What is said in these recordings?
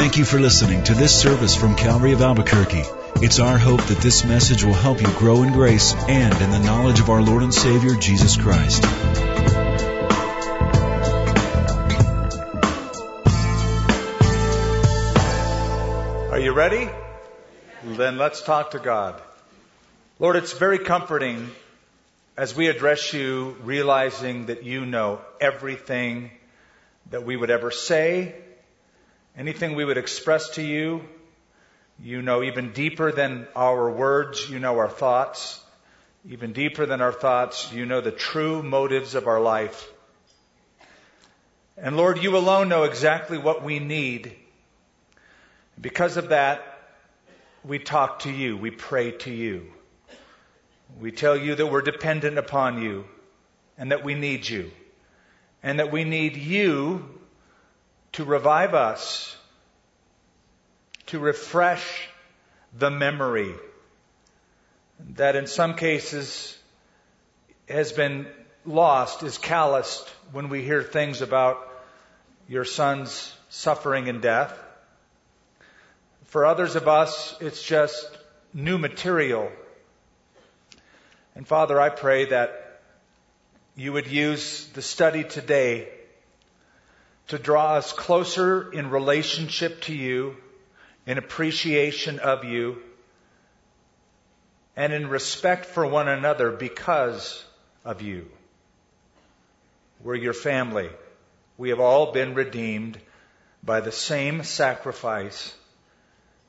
Thank you for listening to this service from Calvary of Albuquerque. It's our hope that this message will help you grow in grace and in the knowledge of our Lord and Savior, Jesus Christ. Are you ready? Then let's talk to God. Lord, it's very comforting as we address you, realizing that you know everything that we would ever say, anything we would express to you. You know even deeper than our words, you know our thoughts. Even deeper than our thoughts, you know the true motives of our life. And Lord, you alone know exactly what we need. Because of that, we talk to you, we pray to you. We tell you that we're dependent upon you and that we need you and that we need you to revive us, to refresh the memory that in some cases has been lost, is calloused when we hear things about your son's suffering and death. For others of us, it's just new material. And Father, I pray that you would use the study today to draw us closer in relationship to you, in appreciation of you, and in respect for one another because of you. We're your family. We have all been redeemed by the same sacrifice.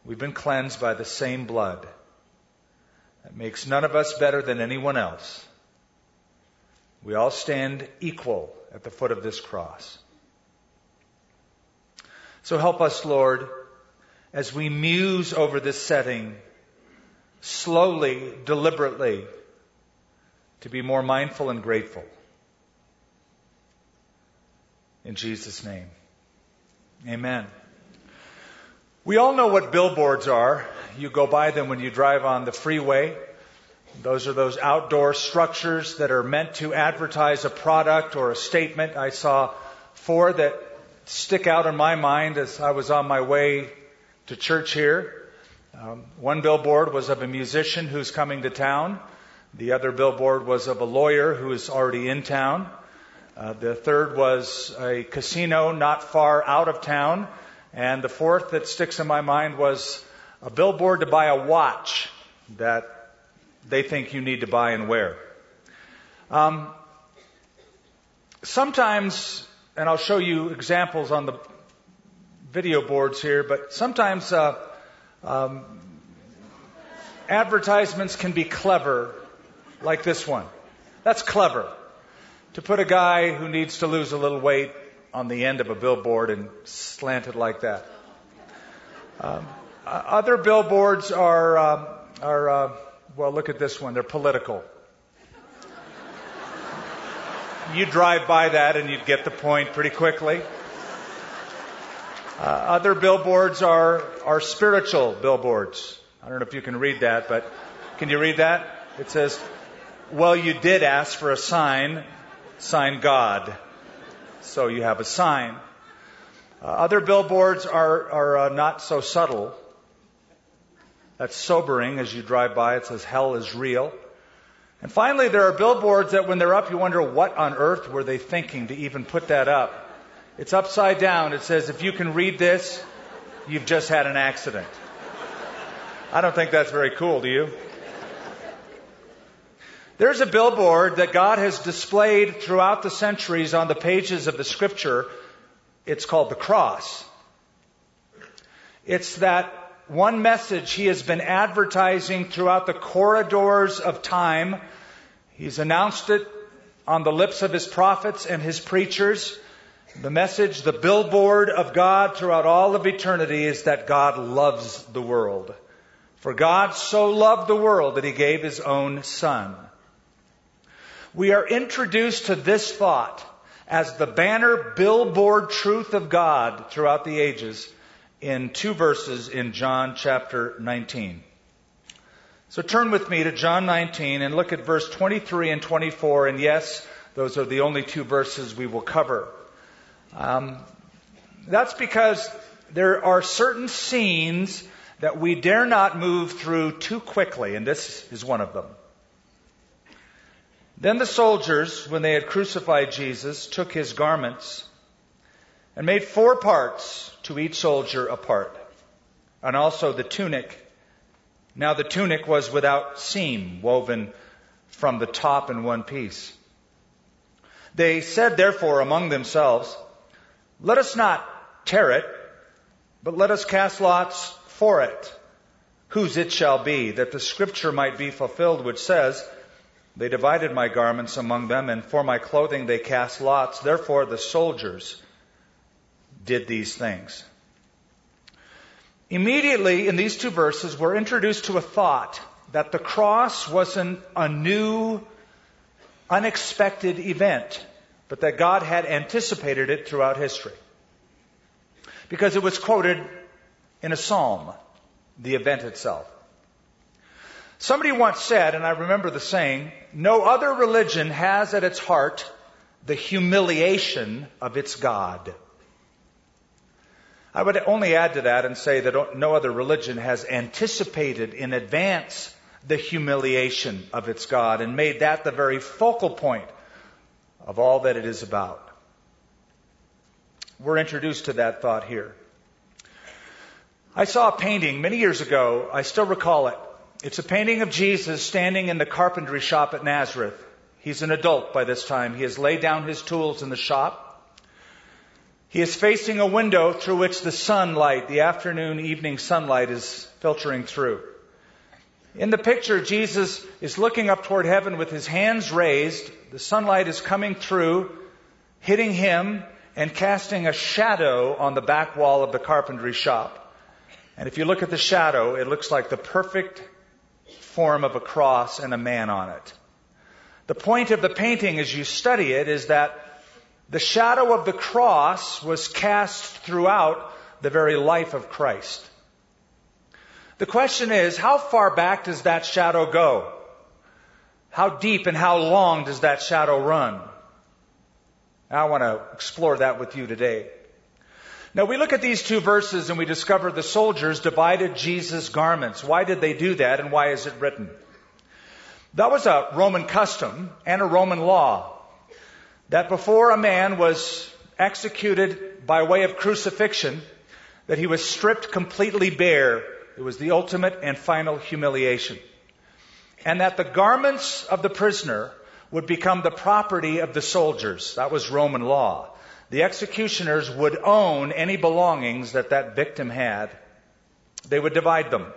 We've been cleansed by the same blood. That makes none of us better than anyone else. We all stand equal at the foot of this cross. So help us, Lord, as we muse over this setting, slowly, deliberately, to be more mindful and grateful. In Jesus' name. Amen. We all know what billboards are. You go by them when you drive on the freeway. Those are those outdoor structures that are meant to advertise a product or a statement. I saw four that stick out in my mind as I was on my way to church here. Um, one billboard was of a musician who's coming to town. The other billboard was of a lawyer who is already in town. Uh, the third was a casino not far out of town. And the fourth that sticks in my mind was a billboard to buy a watch that they think you need to buy and wear. Um, sometimes and I'll show you examples on the video boards here, but sometimes uh, um, advertisements can be clever, like this one. That's clever. To put a guy who needs to lose a little weight on the end of a billboard and slant it like that. Um, other billboards are, uh, are uh, well, look at this one. They're political you drive by that and you'd get the point pretty quickly. Uh, other billboards are, are spiritual billboards. I don't know if you can read that, but can you read that? It says, well, you did ask for a sign, sign God. So you have a sign. Uh, other billboards are, are uh, not so subtle. That's sobering as you drive by. It says, hell is real. And finally, there are billboards that when they're up, you wonder what on earth were they thinking to even put that up. It's upside down. It says, if you can read this, you've just had an accident. I don't think that's very cool, do you? There's a billboard that God has displayed throughout the centuries on the pages of the scripture. It's called the cross. It's that one message he has been advertising throughout the corridors of time. He's announced it on the lips of his prophets and his preachers. The message, the billboard of God throughout all of eternity is that God loves the world. For God so loved the world that he gave his own son. We are introduced to this thought as the banner billboard truth of God throughout the ages in two verses in John chapter 19. So turn with me to John 19 and look at verse 23 and 24. And yes, those are the only two verses we will cover. Um, that's because there are certain scenes that we dare not move through too quickly, and this is one of them. Then the soldiers, when they had crucified Jesus, took his garments and made four parts to each soldier a part, and also the tunic. Now the tunic was without seam, woven from the top in one piece. They said therefore among themselves, Let us not tear it, but let us cast lots for it, whose it shall be, that the scripture might be fulfilled, which says, They divided my garments among them, and for my clothing they cast lots. Therefore the soldiers did these things. Immediately in these two verses, we're introduced to a thought that the cross wasn't a new, unexpected event, but that God had anticipated it throughout history. Because it was quoted in a psalm, the event itself. Somebody once said, and I remember the saying, no other religion has at its heart the humiliation of its God. I would only add to that and say that no other religion has anticipated in advance the humiliation of its God and made that the very focal point of all that it is about. We're introduced to that thought here. I saw a painting many years ago. I still recall it. It's a painting of Jesus standing in the carpentry shop at Nazareth. He's an adult by this time. He has laid down his tools in the shop. He is facing a window through which the sunlight, the afternoon, evening sunlight is filtering through. In the picture, Jesus is looking up toward heaven with his hands raised. The sunlight is coming through, hitting him, and casting a shadow on the back wall of the carpentry shop. And if you look at the shadow, it looks like the perfect form of a cross and a man on it. The point of the painting as you study it is that the shadow of the cross was cast throughout the very life of Christ. The question is, how far back does that shadow go? How deep and how long does that shadow run? I want to explore that with you today. Now we look at these two verses and we discover the soldiers divided Jesus' garments. Why did they do that and why is it written? That was a Roman custom and a Roman law that before a man was executed by way of crucifixion, that he was stripped completely bare. It was the ultimate and final humiliation. And that the garments of the prisoner would become the property of the soldiers. That was Roman law. The executioners would own any belongings that that victim had. They would divide them.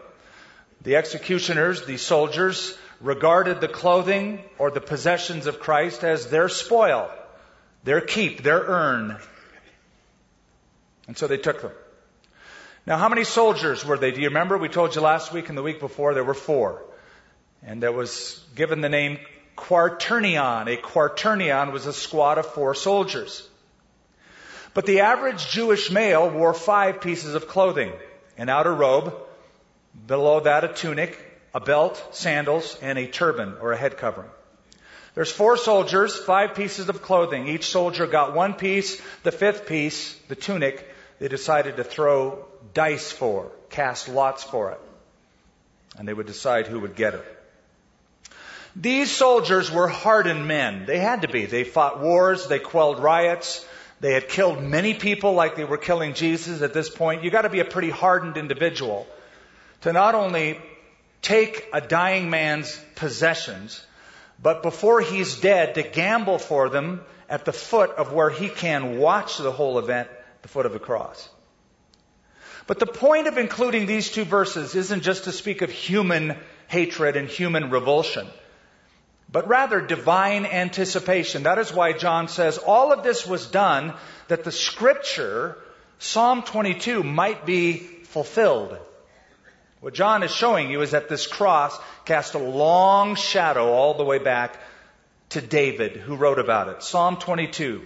The executioners, the soldiers, regarded the clothing or the possessions of Christ as their spoil their keep, their earn. And so they took them. Now, how many soldiers were they? Do you remember? We told you last week and the week before there were four. And there was given the name quaternion. A quaternion was a squad of four soldiers. But the average Jewish male wore five pieces of clothing an outer robe, below that a tunic, a belt, sandals, and a turban or a head covering. There's four soldiers, five pieces of clothing. Each soldier got one piece. The fifth piece, the tunic, they decided to throw dice for, cast lots for it. And they would decide who would get it. These soldiers were hardened men. They had to be. They fought wars, they quelled riots, they had killed many people like they were killing Jesus at this point. You gotta be a pretty hardened individual to not only take a dying man's possessions, but before he's dead, to gamble for them at the foot of where he can watch the whole event, the foot of the cross. But the point of including these two verses isn't just to speak of human hatred and human revulsion, but rather divine anticipation. That is why John says all of this was done that the scripture, Psalm 22, might be fulfilled. What John is showing you is that this cross cast a long shadow all the way back to David, who wrote about it. Psalm 22.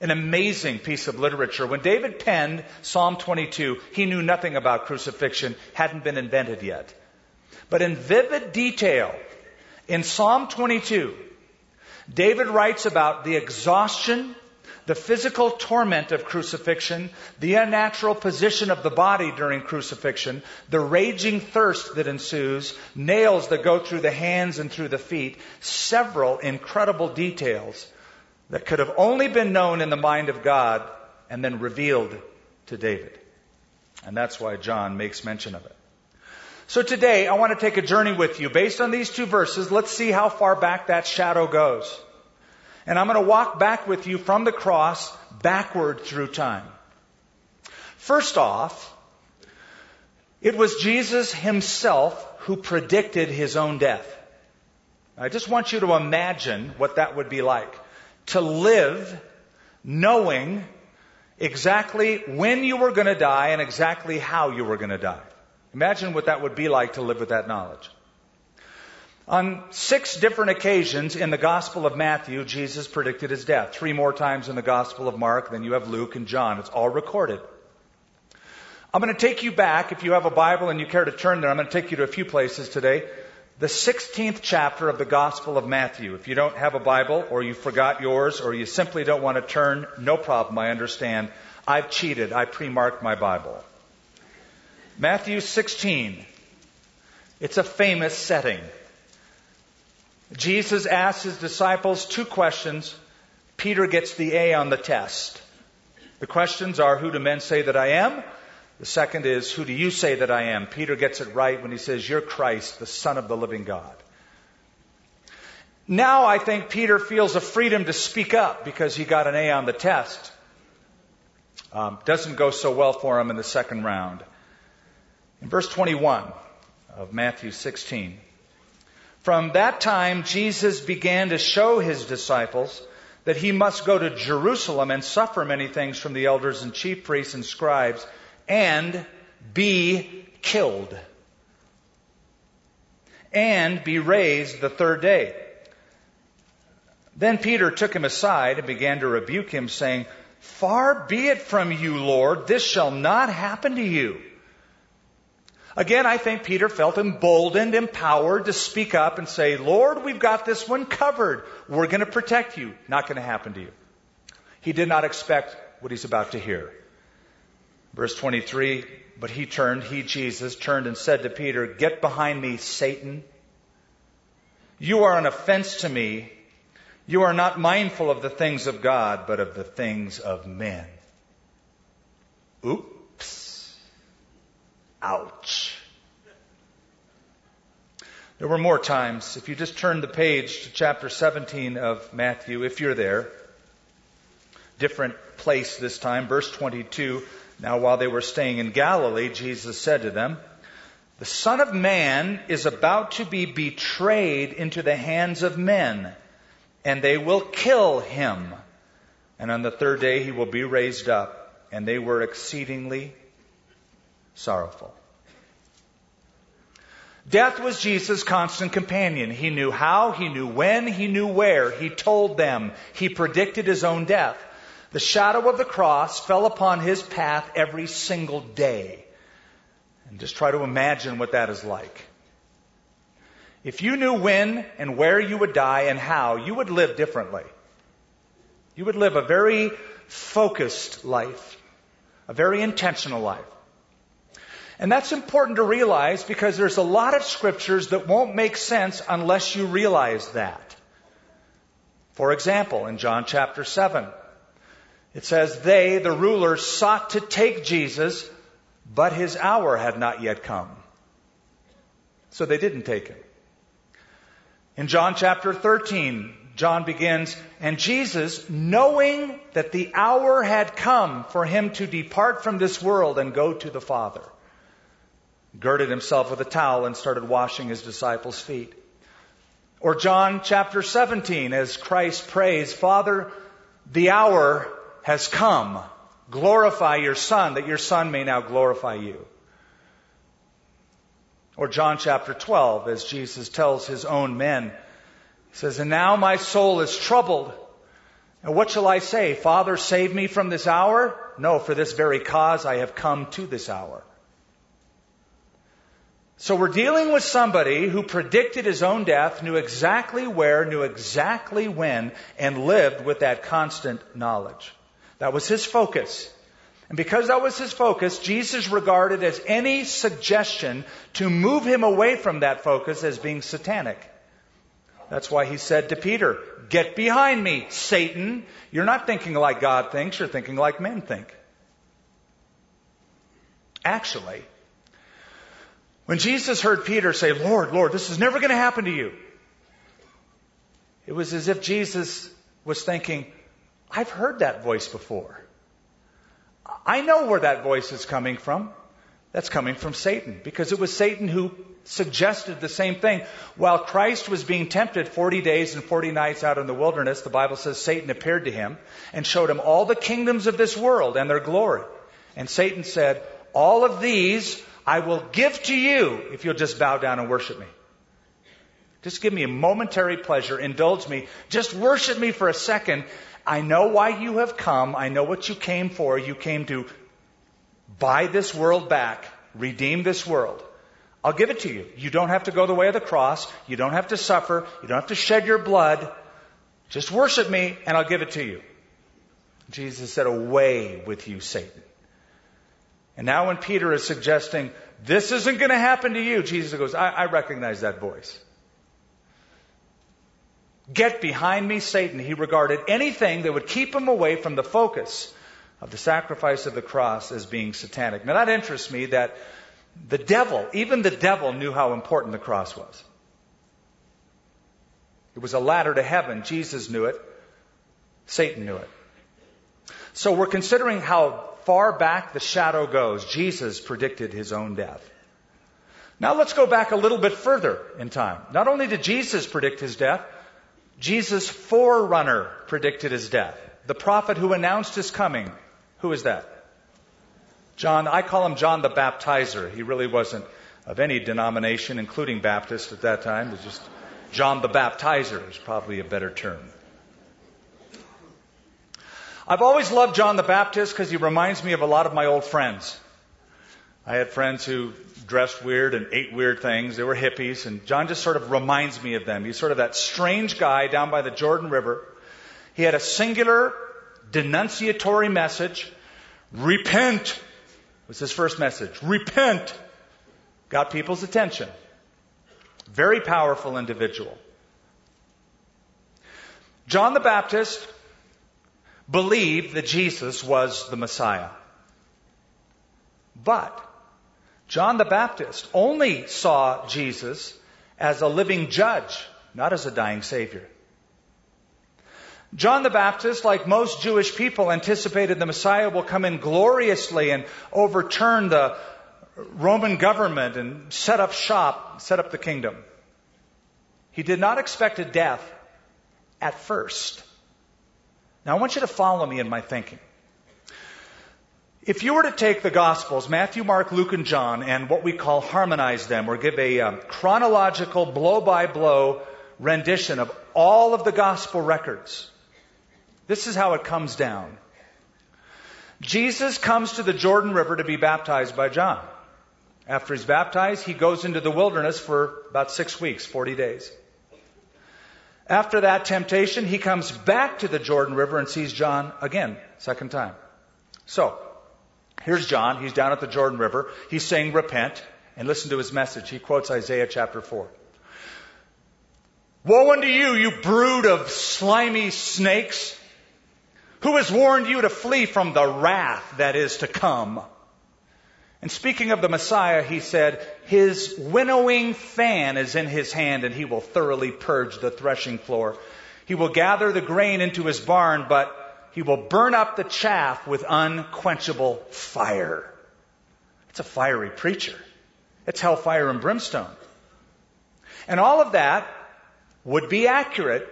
An amazing piece of literature. When David penned Psalm 22, he knew nothing about crucifixion, hadn't been invented yet. But in vivid detail, in Psalm 22, David writes about the exhaustion, the physical torment of crucifixion, the unnatural position of the body during crucifixion, the raging thirst that ensues, nails that go through the hands and through the feet, several incredible details that could have only been known in the mind of God and then revealed to David. And that's why John makes mention of it. So today, I want to take a journey with you. Based on these two verses, let's see how far back that shadow goes. And I'm going to walk back with you from the cross backward through time. First off, it was Jesus himself who predicted his own death. I just want you to imagine what that would be like. To live knowing exactly when you were going to die and exactly how you were going to die. Imagine what that would be like to live with that knowledge. On six different occasions in the Gospel of Matthew, Jesus predicted his death. Three more times in the Gospel of Mark, then you have Luke and John. It's all recorded. I'm going to take you back, if you have a Bible and you care to turn there, I'm going to take you to a few places today. The 16th chapter of the Gospel of Matthew. If you don't have a Bible, or you forgot yours, or you simply don't want to turn, no problem, I understand. I've cheated. I pre-marked my Bible. Matthew 16. It's a famous setting. Jesus asks his disciples two questions. Peter gets the A on the test. The questions are, Who do men say that I am? The second is, Who do you say that I am? Peter gets it right when he says, You're Christ, the Son of the living God. Now I think Peter feels a freedom to speak up because he got an A on the test. Um, doesn't go so well for him in the second round. In verse 21 of Matthew 16, from that time, Jesus began to show his disciples that he must go to Jerusalem and suffer many things from the elders and chief priests and scribes and be killed and be raised the third day. Then Peter took him aside and began to rebuke him, saying, Far be it from you, Lord, this shall not happen to you. Again, I think Peter felt emboldened, empowered to speak up and say, Lord, we've got this one covered. We're going to protect you. Not going to happen to you. He did not expect what he's about to hear. Verse 23, but he turned, he, Jesus, turned and said to Peter, Get behind me, Satan. You are an offense to me. You are not mindful of the things of God, but of the things of men. Oops. Ouch. There were more times. If you just turn the page to chapter 17 of Matthew, if you're there, different place this time, verse 22. Now, while they were staying in Galilee, Jesus said to them, The Son of Man is about to be betrayed into the hands of men, and they will kill him. And on the third day he will be raised up. And they were exceedingly sorrowful. Death was Jesus' constant companion. He knew how, he knew when, he knew where. He told them. He predicted his own death. The shadow of the cross fell upon his path every single day. And just try to imagine what that is like. If you knew when and where you would die and how, you would live differently. You would live a very focused life, a very intentional life. And that's important to realize because there's a lot of scriptures that won't make sense unless you realize that. For example, in John chapter 7, it says, They, the rulers, sought to take Jesus, but his hour had not yet come. So they didn't take him. In John chapter 13, John begins, and Jesus, knowing that the hour had come for him to depart from this world and go to the Father girded himself with a towel and started washing his disciples' feet. Or John chapter 17, as Christ prays, Father, the hour has come. Glorify your Son, that your Son may now glorify you. Or John chapter 12, as Jesus tells his own men, he says, And now my soul is troubled. And what shall I say? Father, save me from this hour? No, for this very cause I have come to this hour. So we're dealing with somebody who predicted his own death, knew exactly where, knew exactly when, and lived with that constant knowledge. That was his focus. And because that was his focus, Jesus regarded as any suggestion to move him away from that focus as being satanic. That's why he said to Peter, Get behind me, Satan. You're not thinking like God thinks, you're thinking like men think. Actually, when Jesus heard Peter say, Lord, Lord, this is never going to happen to you, it was as if Jesus was thinking, I've heard that voice before. I know where that voice is coming from. That's coming from Satan because it was Satan who suggested the same thing. While Christ was being tempted 40 days and 40 nights out in the wilderness, the Bible says Satan appeared to him and showed him all the kingdoms of this world and their glory. And Satan said, All of these I will give to you if you'll just bow down and worship me. Just give me a momentary pleasure, indulge me, just worship me for a second. I know why you have come. I know what you came for. You came to buy this world back, redeem this world. I'll give it to you. You don't have to go the way of the cross. You don't have to suffer. You don't have to shed your blood. Just worship me and I'll give it to you. Jesus said, Away with you, Satan. And now when Peter is suggesting, this isn't going to happen to you, Jesus goes, I, I recognize that voice. Get behind me, Satan. He regarded anything that would keep him away from the focus of the sacrifice of the cross as being satanic. Now that interests me that the devil, even the devil knew how important the cross was. It was a ladder to heaven. Jesus knew it. Satan knew it. So we're considering how far back the shadow goes. Jesus predicted his own death. Now let's go back a little bit further in time. Not only did Jesus predict his death, Jesus' forerunner predicted his death. The prophet who announced his coming. Who is that? John, I call him John the Baptizer. He really wasn't of any denomination, including Baptist at that time. It was just John the Baptizer is probably a better term. I've always loved John the Baptist because he reminds me of a lot of my old friends. I had friends who dressed weird and ate weird things. They were hippies, and John just sort of reminds me of them. He's sort of that strange guy down by the Jordan River. He had a singular denunciatory message. Repent was his first message. Repent. Got people's attention. Very powerful individual. John the Baptist believed that Jesus was the Messiah. But John the Baptist only saw Jesus as a living judge, not as a dying Savior. John the Baptist, like most Jewish people, anticipated the Messiah will come in gloriously and overturn the Roman government and set up shop, set up the kingdom. He did not expect a death at first. Now I want you to follow me in my thinking. If you were to take the Gospels, Matthew, Mark, Luke, and John, and what we call harmonize them or give a um, chronological blow by blow rendition of all of the Gospel records, this is how it comes down. Jesus comes to the Jordan River to be baptized by John. After he's baptized, he goes into the wilderness for about six weeks, 40 days. After that temptation, he comes back to the Jordan River and sees John again, second time. So, here's John. He's down at the Jordan River. He's saying, repent, and listen to his message. He quotes Isaiah chapter 4. Woe unto you, you brood of slimy snakes! Who has warned you to flee from the wrath that is to come? And speaking of the Messiah, he said, His winnowing fan is in his hand, and he will thoroughly purge the threshing floor. He will gather the grain into his barn, but he will burn up the chaff with unquenchable fire. It's a fiery preacher. It's hellfire and brimstone. And all of that would be accurate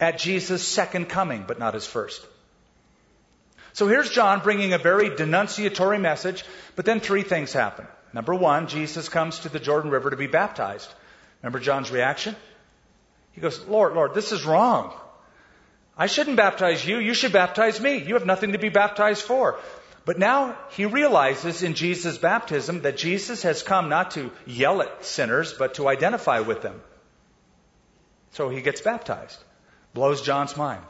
at Jesus' second coming, but not his first. So here's John bringing a very denunciatory message, but then three things happen. Number one, Jesus comes to the Jordan River to be baptized. Remember John's reaction? He goes, Lord, Lord, this is wrong. I shouldn't baptize you. You should baptize me. You have nothing to be baptized for. But now he realizes in Jesus' baptism that Jesus has come not to yell at sinners, but to identify with them. So he gets baptized. Blows John's mind.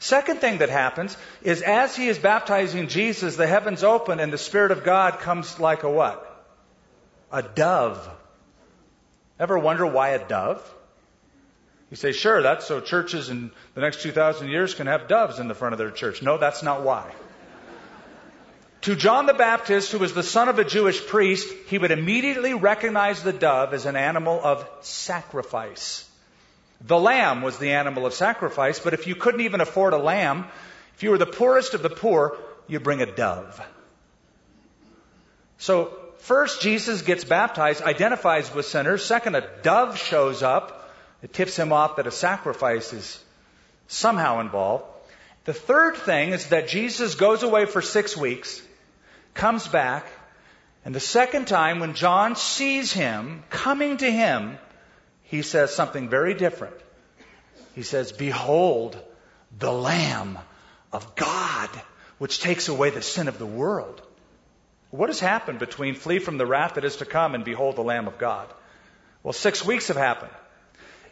Second thing that happens is as he is baptizing Jesus, the heavens open and the Spirit of God comes like a what? A dove. Ever wonder why a dove? You say, sure, that's so churches in the next 2,000 years can have doves in the front of their church. No, that's not why. to John the Baptist, who was the son of a Jewish priest, he would immediately recognize the dove as an animal of sacrifice. The lamb was the animal of sacrifice, but if you couldn't even afford a lamb, if you were the poorest of the poor, you bring a dove. So, first, Jesus gets baptized, identifies with sinners. Second, a dove shows up. It tips him off that a sacrifice is somehow involved. The third thing is that Jesus goes away for six weeks, comes back, and the second time when John sees him coming to him, he says something very different. He says, Behold, the Lamb of God, which takes away the sin of the world. What has happened between flee from the wrath that is to come and behold the Lamb of God? Well, six weeks have happened.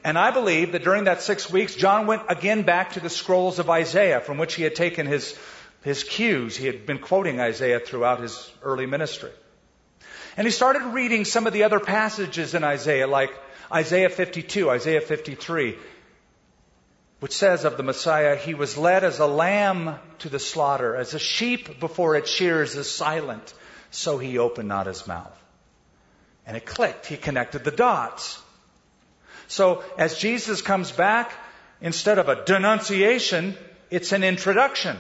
And I believe that during that six weeks, John went again back to the scrolls of Isaiah from which he had taken his, his cues. He had been quoting Isaiah throughout his early ministry. And he started reading some of the other passages in Isaiah, like Isaiah 52, Isaiah 53, which says of the Messiah, He was led as a lamb to the slaughter, as a sheep before its shears is silent, so he opened not his mouth. And it clicked. He connected the dots. So as Jesus comes back, instead of a denunciation, it's an introduction.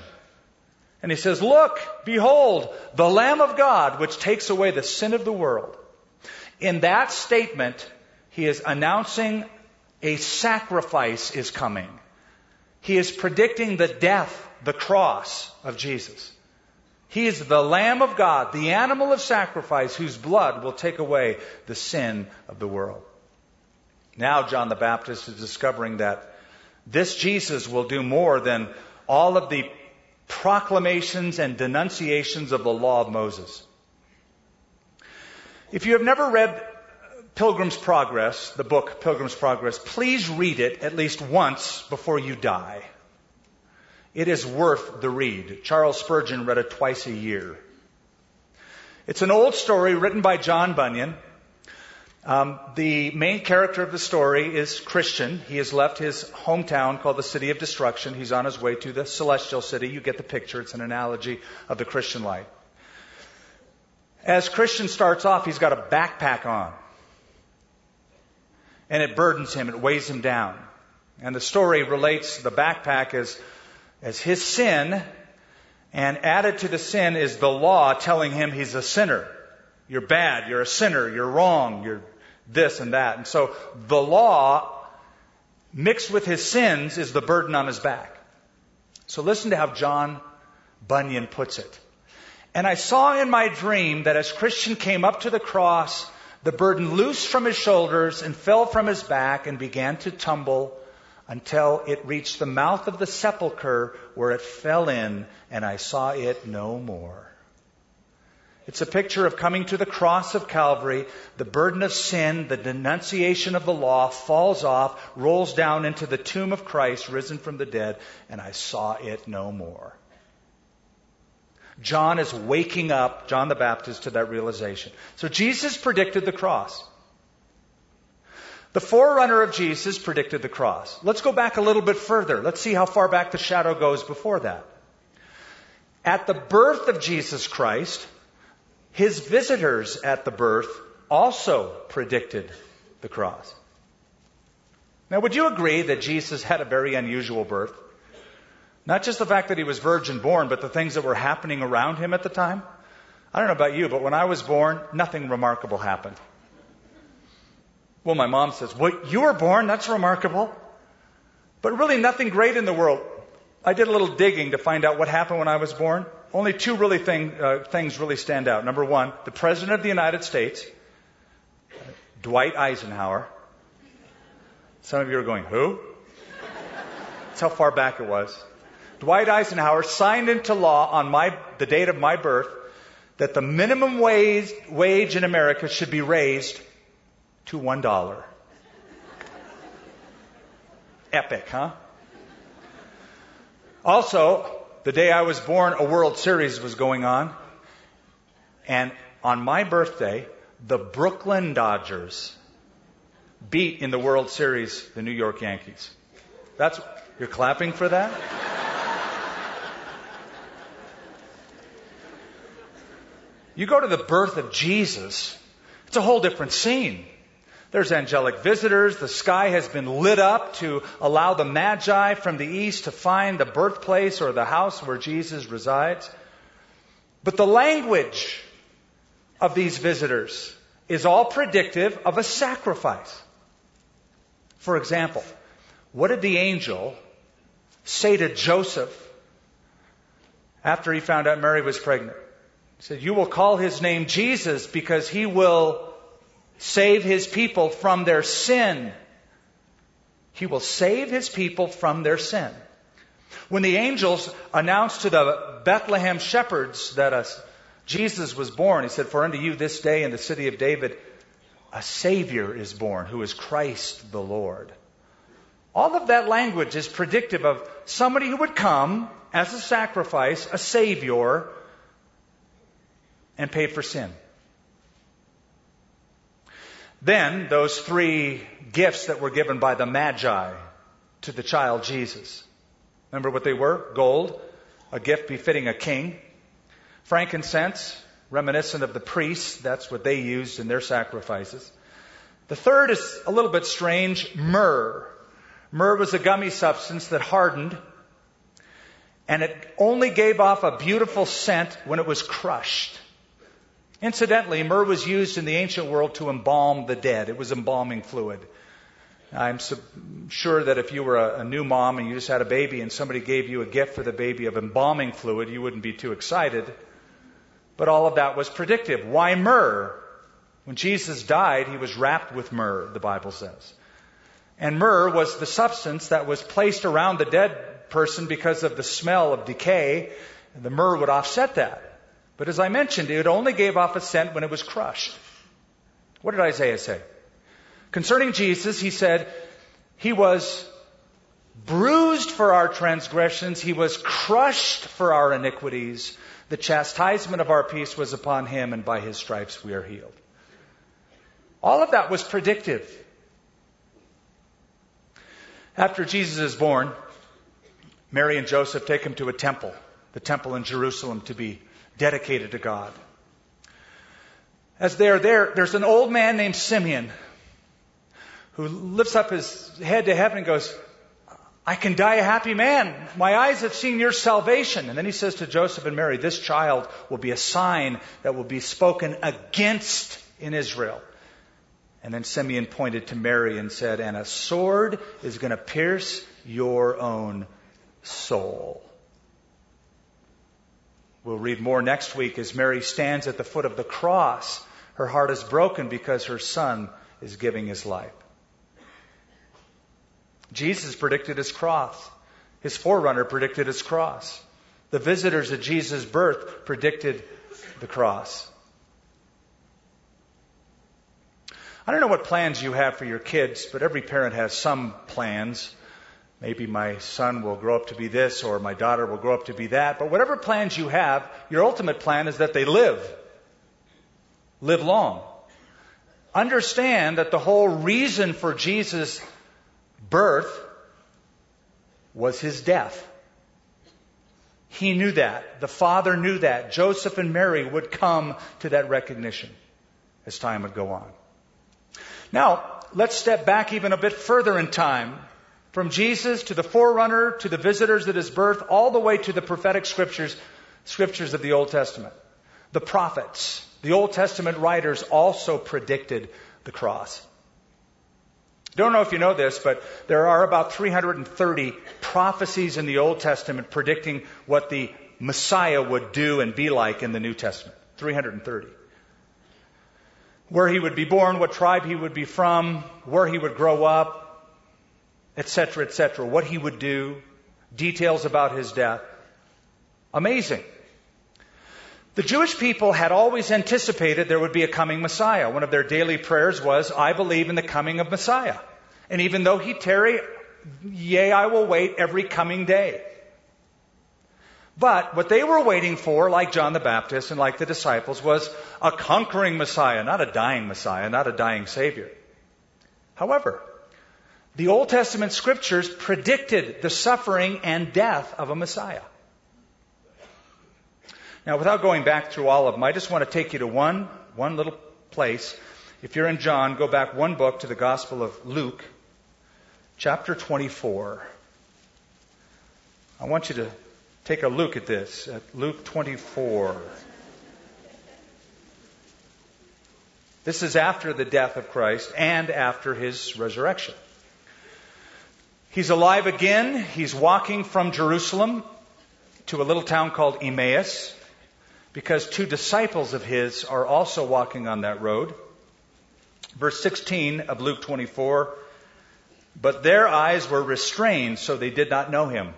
And he says, Look, behold, the Lamb of God, which takes away the sin of the world. In that statement, he is announcing a sacrifice is coming. He is predicting the death, the cross of Jesus. He is the Lamb of God, the animal of sacrifice whose blood will take away the sin of the world. Now John the Baptist is discovering that this Jesus will do more than all of the proclamations and denunciations of the law of Moses. If you have never read Pilgrim's Progress, the book Pilgrim's Progress, please read it at least once before you die. It is worth the read. Charles Spurgeon read it twice a year. It's an old story written by John Bunyan. Um, the main character of the story is Christian. He has left his hometown called the City of Destruction. He's on his way to the Celestial City. You get the picture. It's an analogy of the Christian life. As Christian starts off, he's got a backpack on and it burdens him, it weighs him down. And the story relates the backpack as, as his sin, and added to the sin is the law telling him he's a sinner. You're bad, you're a sinner, you're wrong, you're this and that. And so the law mixed with his sins is the burden on his back. So listen to how John Bunyan puts it. And I saw in my dream that as Christian came up to the cross, the burden loosed from his shoulders and fell from his back and began to tumble until it reached the mouth of the sepulchre where it fell in and I saw it no more. It's a picture of coming to the cross of Calvary. The burden of sin, the denunciation of the law falls off, rolls down into the tomb of Christ risen from the dead, and I saw it no more. John is waking up John the Baptist to that realization. So Jesus predicted the cross. The forerunner of Jesus predicted the cross. Let's go back a little bit further. Let's see how far back the shadow goes before that. At the birth of Jesus Christ, his visitors at the birth also predicted the cross. Now, would you agree that Jesus had a very unusual birth? Not just the fact that he was virgin born, but the things that were happening around him at the time. I don't know about you, but when I was born, nothing remarkable happened. Well, my mom says, What, you were born? That's remarkable. But really, nothing great in the world. I did a little digging to find out what happened when I was born. Only two really thing, uh, things really stand out. Number one, the President of the United States, Dwight Eisenhower. Some of you are going, Who? That's how far back it was. Dwight Eisenhower signed into law on my, the date of my birth that the minimum wage, wage in America should be raised to one dollar. Epic, huh? Also, the day I was born, a World Series was going on. And on my birthday, the Brooklyn Dodgers beat in the World Series the New York Yankees. That's, you're clapping for that? You go to the birth of Jesus, it's a whole different scene. There's angelic visitors. The sky has been lit up to allow the Magi from the east to find the birthplace or the house where Jesus resides. But the language of these visitors is all predictive of a sacrifice. For example, what did the angel say to Joseph after he found out Mary was pregnant? He said, You will call his name Jesus because he will save his people from their sin. He will save his people from their sin. When the angels announced to the Bethlehem shepherds that a, Jesus was born, he said, For unto you this day in the city of David a Savior is born, who is Christ the Lord. All of that language is predictive of somebody who would come as a sacrifice, a Savior, and paid for sin. Then, those three gifts that were given by the Magi to the child Jesus. Remember what they were? Gold, a gift befitting a king. Frankincense, reminiscent of the priests. That's what they used in their sacrifices. The third is a little bit strange myrrh. Myrrh was a gummy substance that hardened, and it only gave off a beautiful scent when it was crushed. Incidentally, myrrh was used in the ancient world to embalm the dead. It was embalming fluid. I'm sure that if you were a, a, new mom and you just had a baby and somebody gave you a gift for the baby of embalming fluid, you wouldn't be too excited. But all of that was predictive. Why myrrh? When Jesus died, he was wrapped with myrrh, the Bible says. And myrrh was the substance that was placed around the dead person because of the smell of decay. And the myrrh would offset that. But as I mentioned, it only gave off a scent when it was crushed. What did Isaiah say? Concerning Jesus, he said, He was bruised for our transgressions, He was crushed for our iniquities. The chastisement of our peace was upon Him, and by His stripes we are healed. All of that was predictive. After Jesus is born, Mary and Joseph take him to a temple, the temple in Jerusalem, to be dedicated to God. As they're there, there's an old man named Simeon who lifts up his head to heaven and goes, I can die a happy man. My eyes have seen your salvation. And then he says to Joseph and Mary, This child will be a sign that will be spoken against in Israel. And then Simeon pointed to Mary and said, And a sword is going to pierce your own soul. We'll read more next week as Mary stands at the foot of the cross. Her heart is broken because her son is giving his life. Jesus predicted his cross. His forerunner predicted his cross. The visitors at Jesus' birth predicted the cross. I don't know what plans you have for your kids, but every parent has some plans. Maybe my son will grow up to be this or my daughter will grow up to be that. But whatever plans you have, your ultimate plan is that they live. Live long. Understand that the whole reason for Jesus' birth was his death. He knew that. The Father knew that. Joseph and Mary would come to that recognition as time would go on. Now, let's step back even a bit further in time from Jesus to the forerunner to the visitors at his birth, all the way to the prophetic scriptures, scriptures of the Old Testament. The prophets, the Old Testament writers also predicted the cross. Don't know if you know this, but there are about 330 prophecies in the Old Testament predicting what the Messiah would do and be like in the New Testament. 330. Where he would be born, what tribe he would be from, where he would grow up, etc., etc., what he would do, details about his death. Amazing. The Jewish people had always anticipated there would be a coming Messiah. One of their daily prayers was, I believe in the coming of Messiah. And even though he tarry, yea, I will wait every coming day. But what they were waiting for, like John the Baptist and like the disciples, was a conquering Messiah, not a dying Messiah, not a dying Savior. However, the Old Testament scriptures predicted the suffering and death of a Messiah. Now, without going back through all of them, I just want to take you to one, one little place. If you're in John, go back one book to the Gospel of Luke, chapter 24. I want you to take a look at this, at Luke 24. This is after the death of Christ and after his resurrection. He's alive again. He's walking from Jerusalem to a little town called Emmaus because two disciples of his are also walking on that road. Verse 16 of Luke 24 But their eyes were restrained, so they did not know him.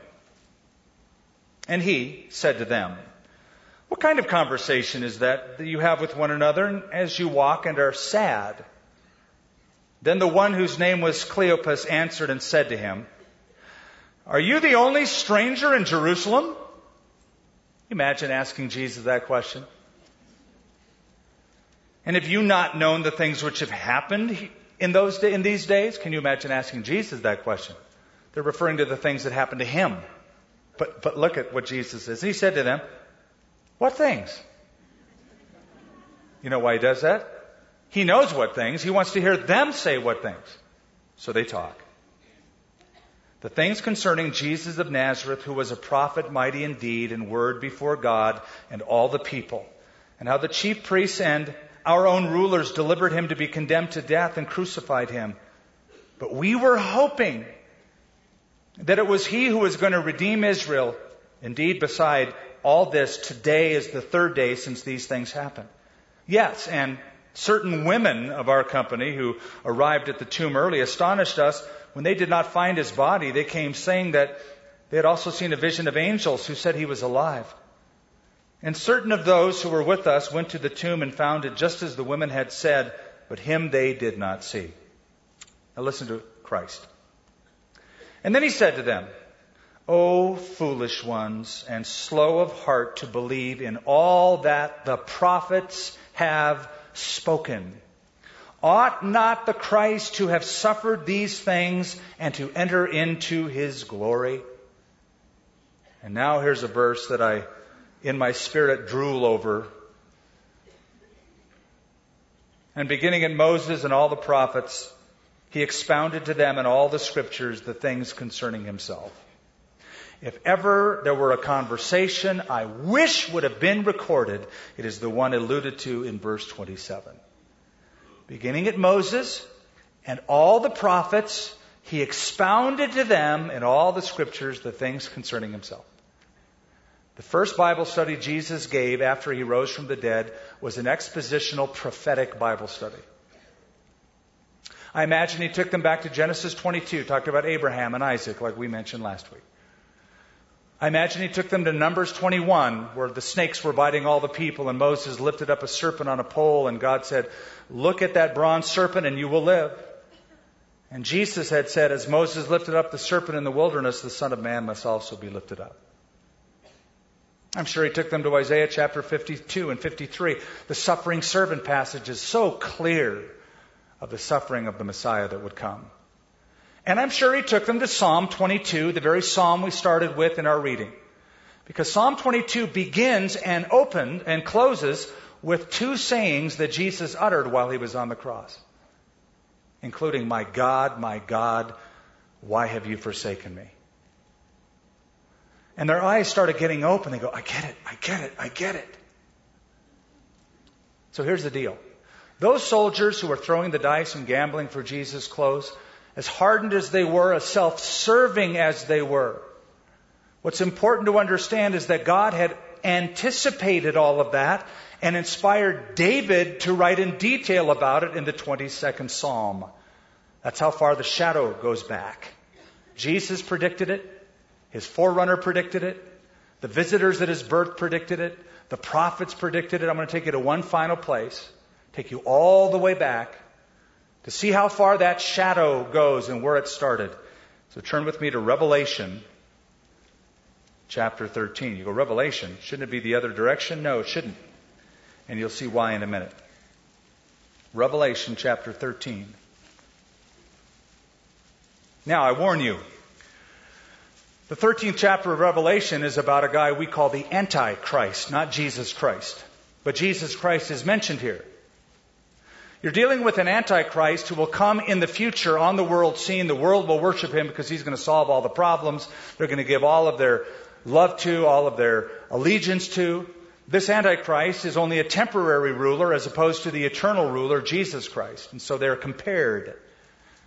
And he said to them, What kind of conversation is that that you have with one another as you walk and are sad? Then the one whose name was Cleopas answered and said to him, Are you the only stranger in Jerusalem? Imagine asking Jesus that question. And have you not known the things which have happened in those in these days? Can you imagine asking Jesus that question? They're referring to the things that happened to him. But, but look at what Jesus says. He said to them, What things? You know why he does that? He knows what things. He wants to hear them say what things. So they talk. The things concerning Jesus of Nazareth, who was a prophet, mighty in deed and word before God and all the people, and how the chief priests and our own rulers delivered him to be condemned to death and crucified him. But we were hoping that it was he who was going to redeem Israel. Indeed, beside all this, today is the third day since these things happened. Yes, and certain women of our company who arrived at the tomb early astonished us when they did not find his body. They came saying that they had also seen a vision of angels who said he was alive. And certain of those who were with us went to the tomb and found it just as the women had said, but him they did not see. Now listen to Christ. And then he said to them, O foolish ones, and slow of heart to believe in all that the prophets have spoken. Ought not the Christ to have suffered these things and to enter into his glory? And now here's a verse that I, in my spirit, drool over. And beginning in Moses and all the prophets, he expounded to them in all the scriptures the things concerning himself. If ever there were a conversation I wish would have been recorded, it is the one alluded to in verse 27. Beginning at Moses and all the prophets, he expounded to them in all the scriptures the things concerning himself. The first Bible study Jesus gave after he rose from the dead was an expositional prophetic Bible study. I imagine he took them back to Genesis 22, talked about Abraham and Isaac, like we mentioned last week. I imagine he took them to Numbers 21, where the snakes were biting all the people, and Moses lifted up a serpent on a pole, and God said, Look at that bronze serpent, and you will live. And Jesus had said, As Moses lifted up the serpent in the wilderness, the Son of Man must also be lifted up. I'm sure he took them to Isaiah chapter 52 and 53. The suffering servant passage is so clear of the suffering of the Messiah that would come. And I'm sure he took them to Psalm 22, the very psalm we started with in our reading. Because Psalm 22 begins and opens and closes with two sayings that Jesus uttered while he was on the cross, including, My God, my God, why have you forsaken me? And their eyes started getting open. They go, I get it, I get it, I get it. So here's the deal. Those soldiers who were throwing the dice and gambling for Jesus' clothes, as hardened as they were, as self serving as they were, what's important to understand is that God had anticipated all of that and inspired David to write in detail about it in the 22nd Psalm. That's how far the shadow goes back. Jesus predicted it. His forerunner predicted it. The visitors at his birth predicted it. The prophets predicted it. I'm going to take you to one final place take you all the way back to see how far that shadow goes and where it started. So turn with me to Revelation chapter 13. You go, Revelation, shouldn't it be the other direction? No, it shouldn't. And you'll see why in a minute. Revelation chapter 13. Now, I warn you, the 13th chapter of Revelation is about a guy we call the Antichrist, not Jesus Christ. But Jesus Christ is mentioned here. You're dealing with an Antichrist who will come in the future on the world scene. The world will worship him because he's going to solve all the problems. They're going to give all of their love to, all of their allegiance to. This Antichrist is only a temporary ruler as opposed to the eternal ruler, Jesus Christ. And so they're compared.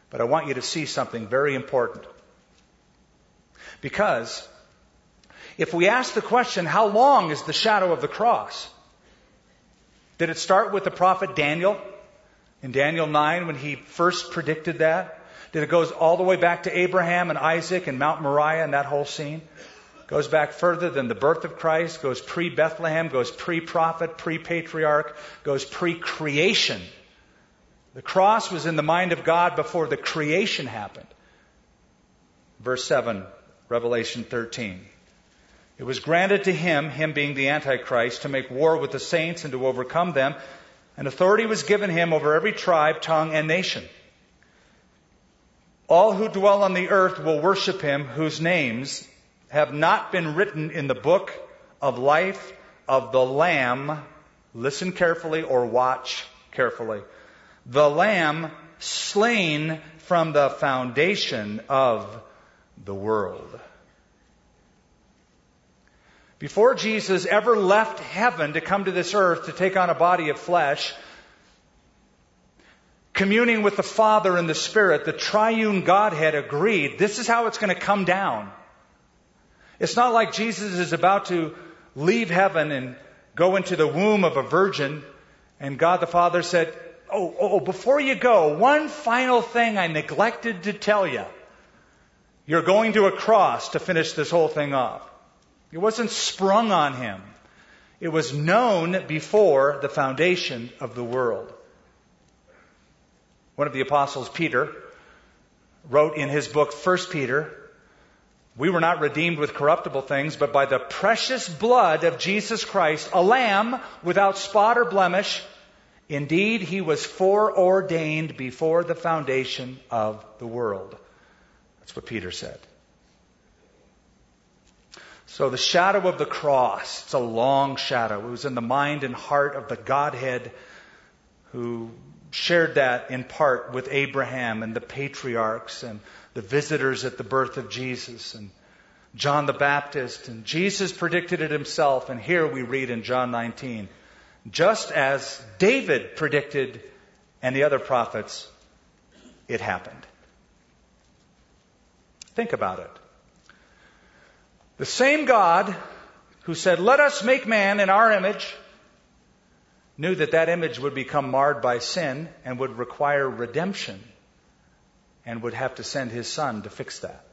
But I want you to see something very important. Because if we ask the question, how long is the shadow of the cross? Did it start with the prophet Daniel in Daniel 9 when he first predicted that? Did it goes all the way back to Abraham and Isaac and Mount Moriah and that whole scene? goes back further than the birth of Christ, goes pre Bethlehem, goes pre prophet, pre patriarch, goes pre creation. The cross was in the mind of God before the creation happened. Verse 7, Revelation 13. It was granted to him, him being the Antichrist, to make war with the saints and to overcome them, and authority was given him over every tribe, tongue, and nation. All who dwell on the earth will worship him, whose names have not been written in the book of life of the Lamb, listen carefully or watch carefully, the Lamb slain from the foundation of the world. Before Jesus ever left heaven to come to this earth to take on a body of flesh, communing with the Father and the Spirit, the triune Godhead agreed this is how it's going to come down. It's not like Jesus is about to leave heaven and go into the womb of a virgin, and God the Father said, oh, oh, oh, before you go, one final thing I neglected to tell you. You're going to a cross to finish this whole thing off. It wasn't sprung on him. It was known before the foundation of the world. One of the apostles, Peter, wrote in his book, 1 Peter, we were not redeemed with corruptible things, but by the precious blood of Jesus Christ, a lamb without spot or blemish. Indeed, he was foreordained before the foundation of the world. That's what Peter said. So the shadow of the cross, it's a long shadow. It was in the mind and heart of the Godhead who shared that in part with Abraham and the patriarchs and the visitors at the birth of Jesus and John the Baptist. And Jesus predicted it himself. And here we read in John 19, just as David predicted and the other prophets, it happened. Think about it. The same God who said, Let us make man in our image, knew that that image would become marred by sin and would require redemption and would have to send his son to fix that.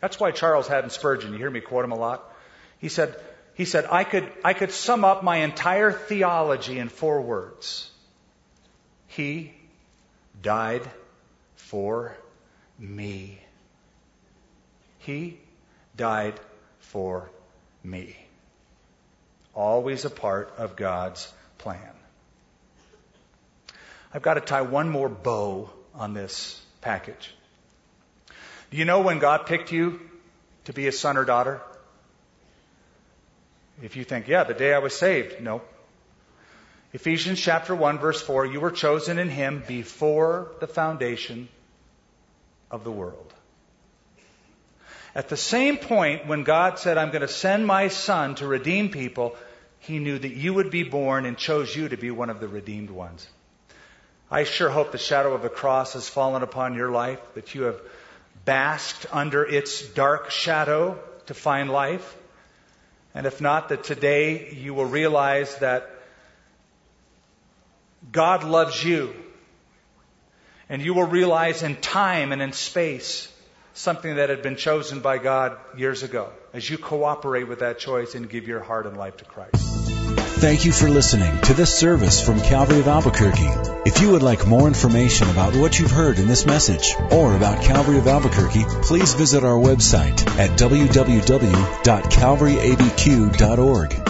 That's why Charles Haddon Spurgeon, you hear me quote him a lot. He said, he said, I could, I could sum up my entire theology in four words. He died for me. He died for me. Always a part of God's plan. I've got to tie one more bow on this package. Do you know when God picked you to be a son or daughter? If you think, yeah, the day I was saved. No. Ephesians chapter 1 verse 4, you were chosen in him before the foundation of the world. At the same point when God said, I'm going to send my son to redeem people, he knew that you would be born and chose you to be one of the redeemed ones. I sure hope the shadow of the cross has fallen upon your life, that you have basked under its dark shadow to find life. And if not, that today you will realize that God loves you. And you will realize in time and in space something that had been chosen by God years ago as you cooperate with that choice and give your heart and life to Christ. Thank you for listening to this service from Calvary of Albuquerque. If you would like more information about what you've heard in this message or about Calvary of Albuquerque, please visit our website at www.calvaryabq.org.